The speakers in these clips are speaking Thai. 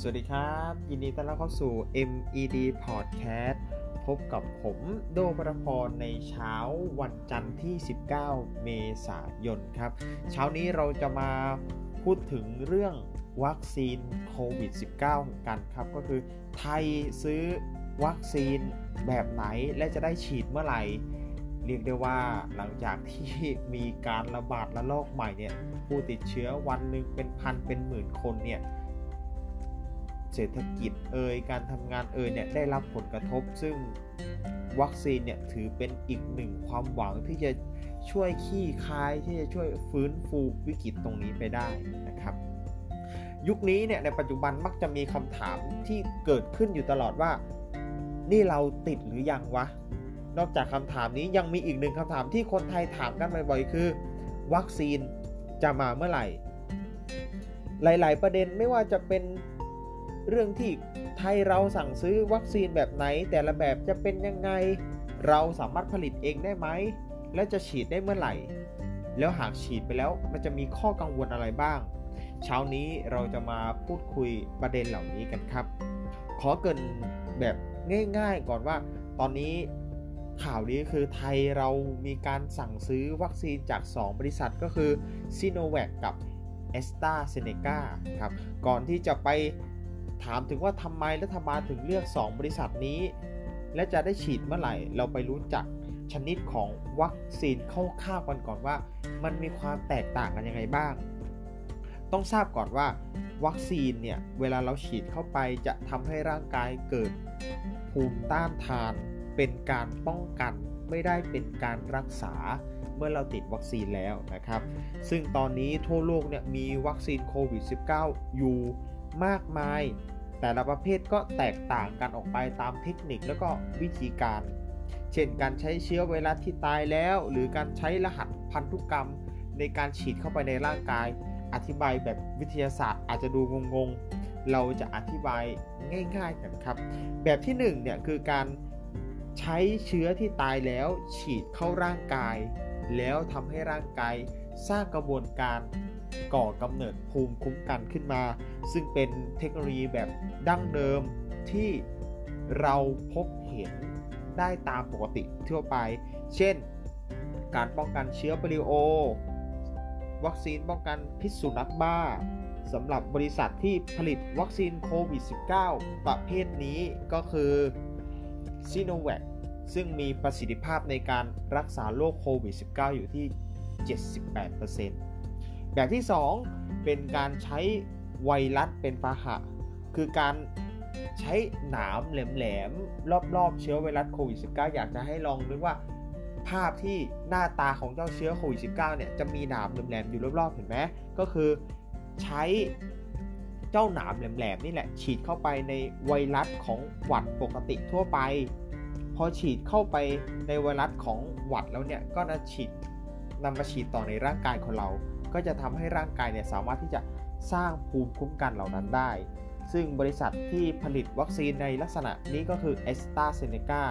สวัสดีครับ ยินดีต้อนรับเข้าสู่ MED Podcast พบกับผมโดปรพรในเช้าวันจันทร์ที่ 19 เมษายนครับ เช้านี้เราจะมาพูดถึงเรื่องวัคซีนโควิด -19 กันครับ ก็คือไทยซื้อวัคซีนแบบไหนและจะได้ฉีดเมื่อไหร่ เรียกได้ว่าหลังจากที่มีการระบาดระลอกใหม่เนี่ยผู้ติดเชื้อวันหนึ่งเป็นพันเป็นหมื่นคนเนี่ย เศรษฐกิจเอ่ยการทำงานเอ่ยเนี่ยได้รับผลกระทบ ซึ่งวัคซีนเนี่ยถือเป็นอีกหนึ่งความหวังที่จะช่วยขี้คายที่จะช่วยฟื้นฟูวิกฤตตรงนี้ไปได้นะครับ ยุคนี้เนี่ยในปัจจุบันมักจะมีคำถามที่เกิดขึ้นอยู่ตลอดว่า นี่เราติดหรือยังวะ นอกจากคำถามนี้ยังมีอีกหนึ่งคำถามที่คนไทยถามกันบ่อยๆคือ วัคซีนจะมาเมื่อไหร่ หลาย ๆ ประเด็นไม่ว่าจะเป็น เรื่องที่ไทยเราสั่งซื้อวัคซีนแบบไหน แต่ละแบบจะเป็นยังไง เราสามารถผลิตเองได้ไหม และจะฉีดได้เมื่อไหร่ แล้วหากฉีดไปแล้วมันจะมีข้อกังวลอะไรบ้าง เช้านี้เราจะมาพูดคุยประเด็นเหล่านี้กันครับ ขอเกินแบบง่าย ๆ ก่อนว่า ตอนนี้ข่าวนี้คือไทยเรามีการสั่งซื้อวัคซีนจาก 2 บริษัทก็คือ s i n o v a c กับ a s t r a z เซ e c a ครับ ก่อนที่จะไป ถามถึงว่าทำไมรัฐบาลถึงเลือก 2 บริษัทนี้ และจะได้ฉีดเมื่อไหร่ เราไปรู้จักชนิดของวัคซีนคร่าวๆกันก่อนว่า มันมีความแตกต่างกันยังไงบ้าง ต้องทราบก่อนว่า วัคซีนเนี่ยเวลาเราฉีดเข้าไปจะทำให้ร่างกายเกิดภูมิต้านทาน เป็นการป้องกันไม่ได้เป็นการรักษาเมื่อเราติดวัคซีนแล้วนะครับ ซึ่งตอนนี้ทั่วโลกเนี่ยมีวัคซีนโควิด -19 อยู่ มากมาย แต่ละประเภทก็แตกต่างกันออกไปตามเทคนิคแล้วก็วิธีการ เช่นการใช้เชื้อไวรัสที่ตายแล้ว หรือการใช้รหัสพันธุกรรม ในการฉีดเข้าไปในร่างกาย อธิบายแบบวิทยาศาสตร์อาจจะดูงงๆ เราจะอธิบายง่ายๆกันครับ แบบที่1เนี่ยคือการใช้เชื้อที่ตายแล้วฉีดเข้าร่างกาย แล้วทำให้ร่างกายสร้างกระบวนการ ก่อกำเนิดภูมิคุ้มกันขึ้นมา ซึ่งเป็นเทคโนโลยีแบบดั้งเดิมที่เราพบเห็นได้ตามปกติทั่วไป เช่น การป้องกันเชื้อปลิโอ วัคซีนป้องกันพิษสุนัขบ้าสำหรับบริษัทที่ผลิตวัคซีนโควิด -19 ประเภทนี้ก็คือซีโนแวคซึ่งมีประสิทธิภาพในการรักษาโรคโควิด -19 อยู่ที่ 78% แบบที่ 2 เป็นการใช้ไวรัสเป็นพาหะ คือการใช้หนามแหลมๆ รอบๆ เชื้อไวรัสโควิด -19 อยากจะให้ลองนึกว่าภาพที่หน้าตาของเจ้าเชื้อโควิด -19 เนี่ยจะมีหนามแหลมๆ อยู่รอบๆ เห็นไหมก็คือใช้เจ้าหนามแหลมๆ นี่แหละ ฉีดเข้าไปในไวรัสของหวัดปกติทั่วไป พอฉีดเข้าไปในไวรัสของหวัดแล้วเนี่ยก็จะฉีดนำมาฉีดต่อในร่างกายของเรา ก็จะทำให้ร่างกายเนี่ยสามารถที่จะสร้างภูมิคุ้มกันเหล่านั้นได้ ซึ่งบริษัทที่ผลิตวัคซีนในลักษณะนี้ก็คือ a s t r a z เซ e c a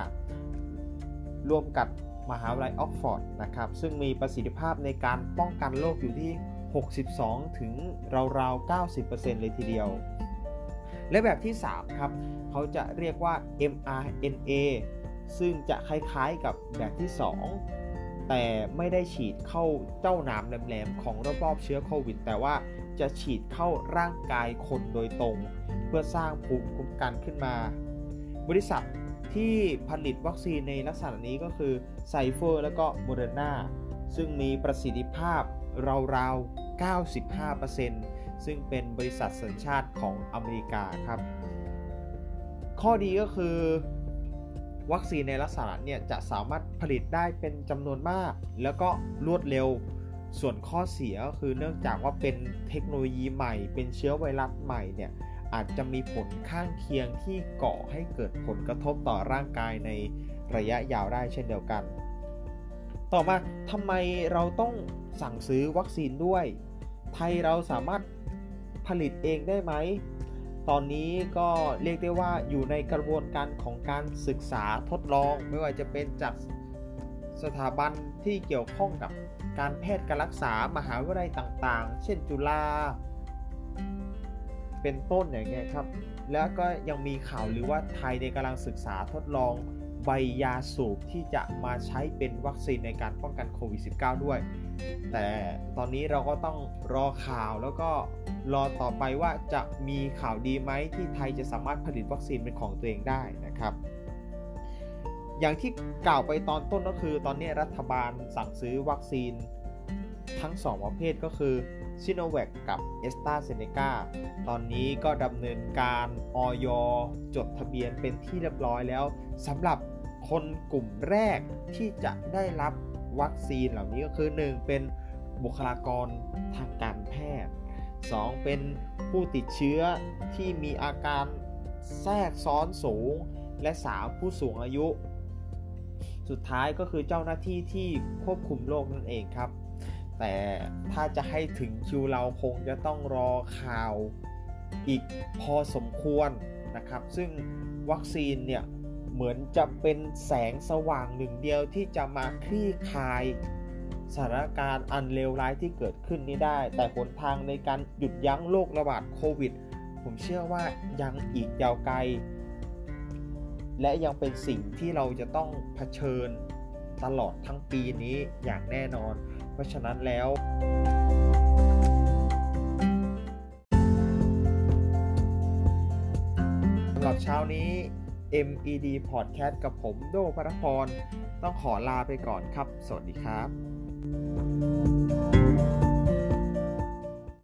ร่วมกับมหาวิทยาลัยออกฟอร์ดนะครับ ซึ่งมีประสิทธิภาพในการป้องกันโรคอยู่ที่ 62 ถึงราวๆ 90%เลยทีเดียว และแบบที่ 3 ครับ เขาจะเรียกว่า mRNA ซึ่งจะคล้ายๆกับแบบที่ 2 แต่ไม่ได้ฉีดเข้าเจ้าหนามแหลมๆของรอบๆเชื้อโควิด แต่ว่าจะฉีดเข้าร่างกายคนโดยตรง เพื่อสร้างภูมิคุ้มกันขึ้นมา บริษัทที่ผลิตวัคซีนในลักษณะนี้ก็คือไฟเซอร์และก็โมเดอร์นาซึ่งมีประสิทธิภาพราวๆ 95%ซึ่งเป็นบริษัทสัญชาติของอเมริกาครับ ข้อดีก็คือ วัคซีนในลักษณะเนี่ยจะสามารถผลิตได้เป็นจำนวนมาก แล้วก็รวดเร็วส่วนข้อเสียก็คือเนื่องจากว่าเป็นเทคโนโลยีใหม่ เป็นเชื้อไวรัสใหม่เนี่ยอาจจะมีผลข้างเคียงที่ก่อให้เกิดผลกระทบต่อร่างกายในระยะยาวได้เช่นเดียวกัน ต่อมาทำไมเราต้องสั่งซื้อวัคซีนด้วย ไทยเราสามารถผลิตเองได้ไหม ตอนนี้ก็เรียกได้ว่าอยู่ในกระบวนการของการศึกษาทดลอง ไม่ว่าจะเป็นจากสถาบันที่เกี่ยวข้องกับการแพทย์การรักษามหาวิทยาลัยต่างๆ เช่นจุฬาเป็นต้นอย่างเงี้ยครับ แล้วก็ยังมีข่าวหรือว่าไทยในกำลังศึกษาทดลอง ใบยาสูบที่จะมาใช้เป็นวัคซีนในการป้องกันโควิด -19 ด้วย แต่ตอนนี้เราก็ต้องรอข่าวแล้วก็รอต่อไปว่าจะมีข่าวดีไหมที่ไทยจะสามารถผลิตวัคซีนเป็นของตัวเองได้นะครับ อย่างที่กล่าวไปตอนต้นก็คือ ตอนนี้รัฐบาลสั่งซื้อวัคซีนทั้ง 2 ประเภทก็คือ ซิโนแวคกับเอสตาเซเนกาตอนนี้ก็ดำเนินการออยจดทะเบียนเป็นที่เรียบร้อยแล้วสำหรับคนกลุ่มแรกที่จะได้รับวัคซีนเหล่านี้ก็คือ 1 เป็นบุคลากรทางการแพทย์ 2. เป็นผู้ติดเชื้อที่มีอาการแทรกซ้อนสูง และ 3. ผู้สูงอายุ สุดท้ายก็คือเจ้าหน้าที่ที่ควบคุมโรคนั่นเองครับ แต่ถ้าจะให้ถึงคิวเราคงจะต้องรอข่าวอีกพอสมควรนะครับ ซึ่งวัคซีนเนี่ยเหมือนจะเป็นแสงสว่างหนึ่งเดียวที่จะมาคลี่คลายสถานการณ์อันเลวร้ายที่เกิดขึ้นนี้ได้ แต่หนทางในการหยุดยั้งโรคระบาดโควิด ผมเชื่อว่ายังอีกยาวไกล และยังเป็นสิ่งที่เราจะต้องเผชิญตลอดทั้งปีนี้อย่างแน่นอน เพราะฉะนั้นแล้ว สำหรับเช้านี้ MED Podcast กับผมโดพรพร ต้องขอลาไปก่อนครับ สวัสดีครับ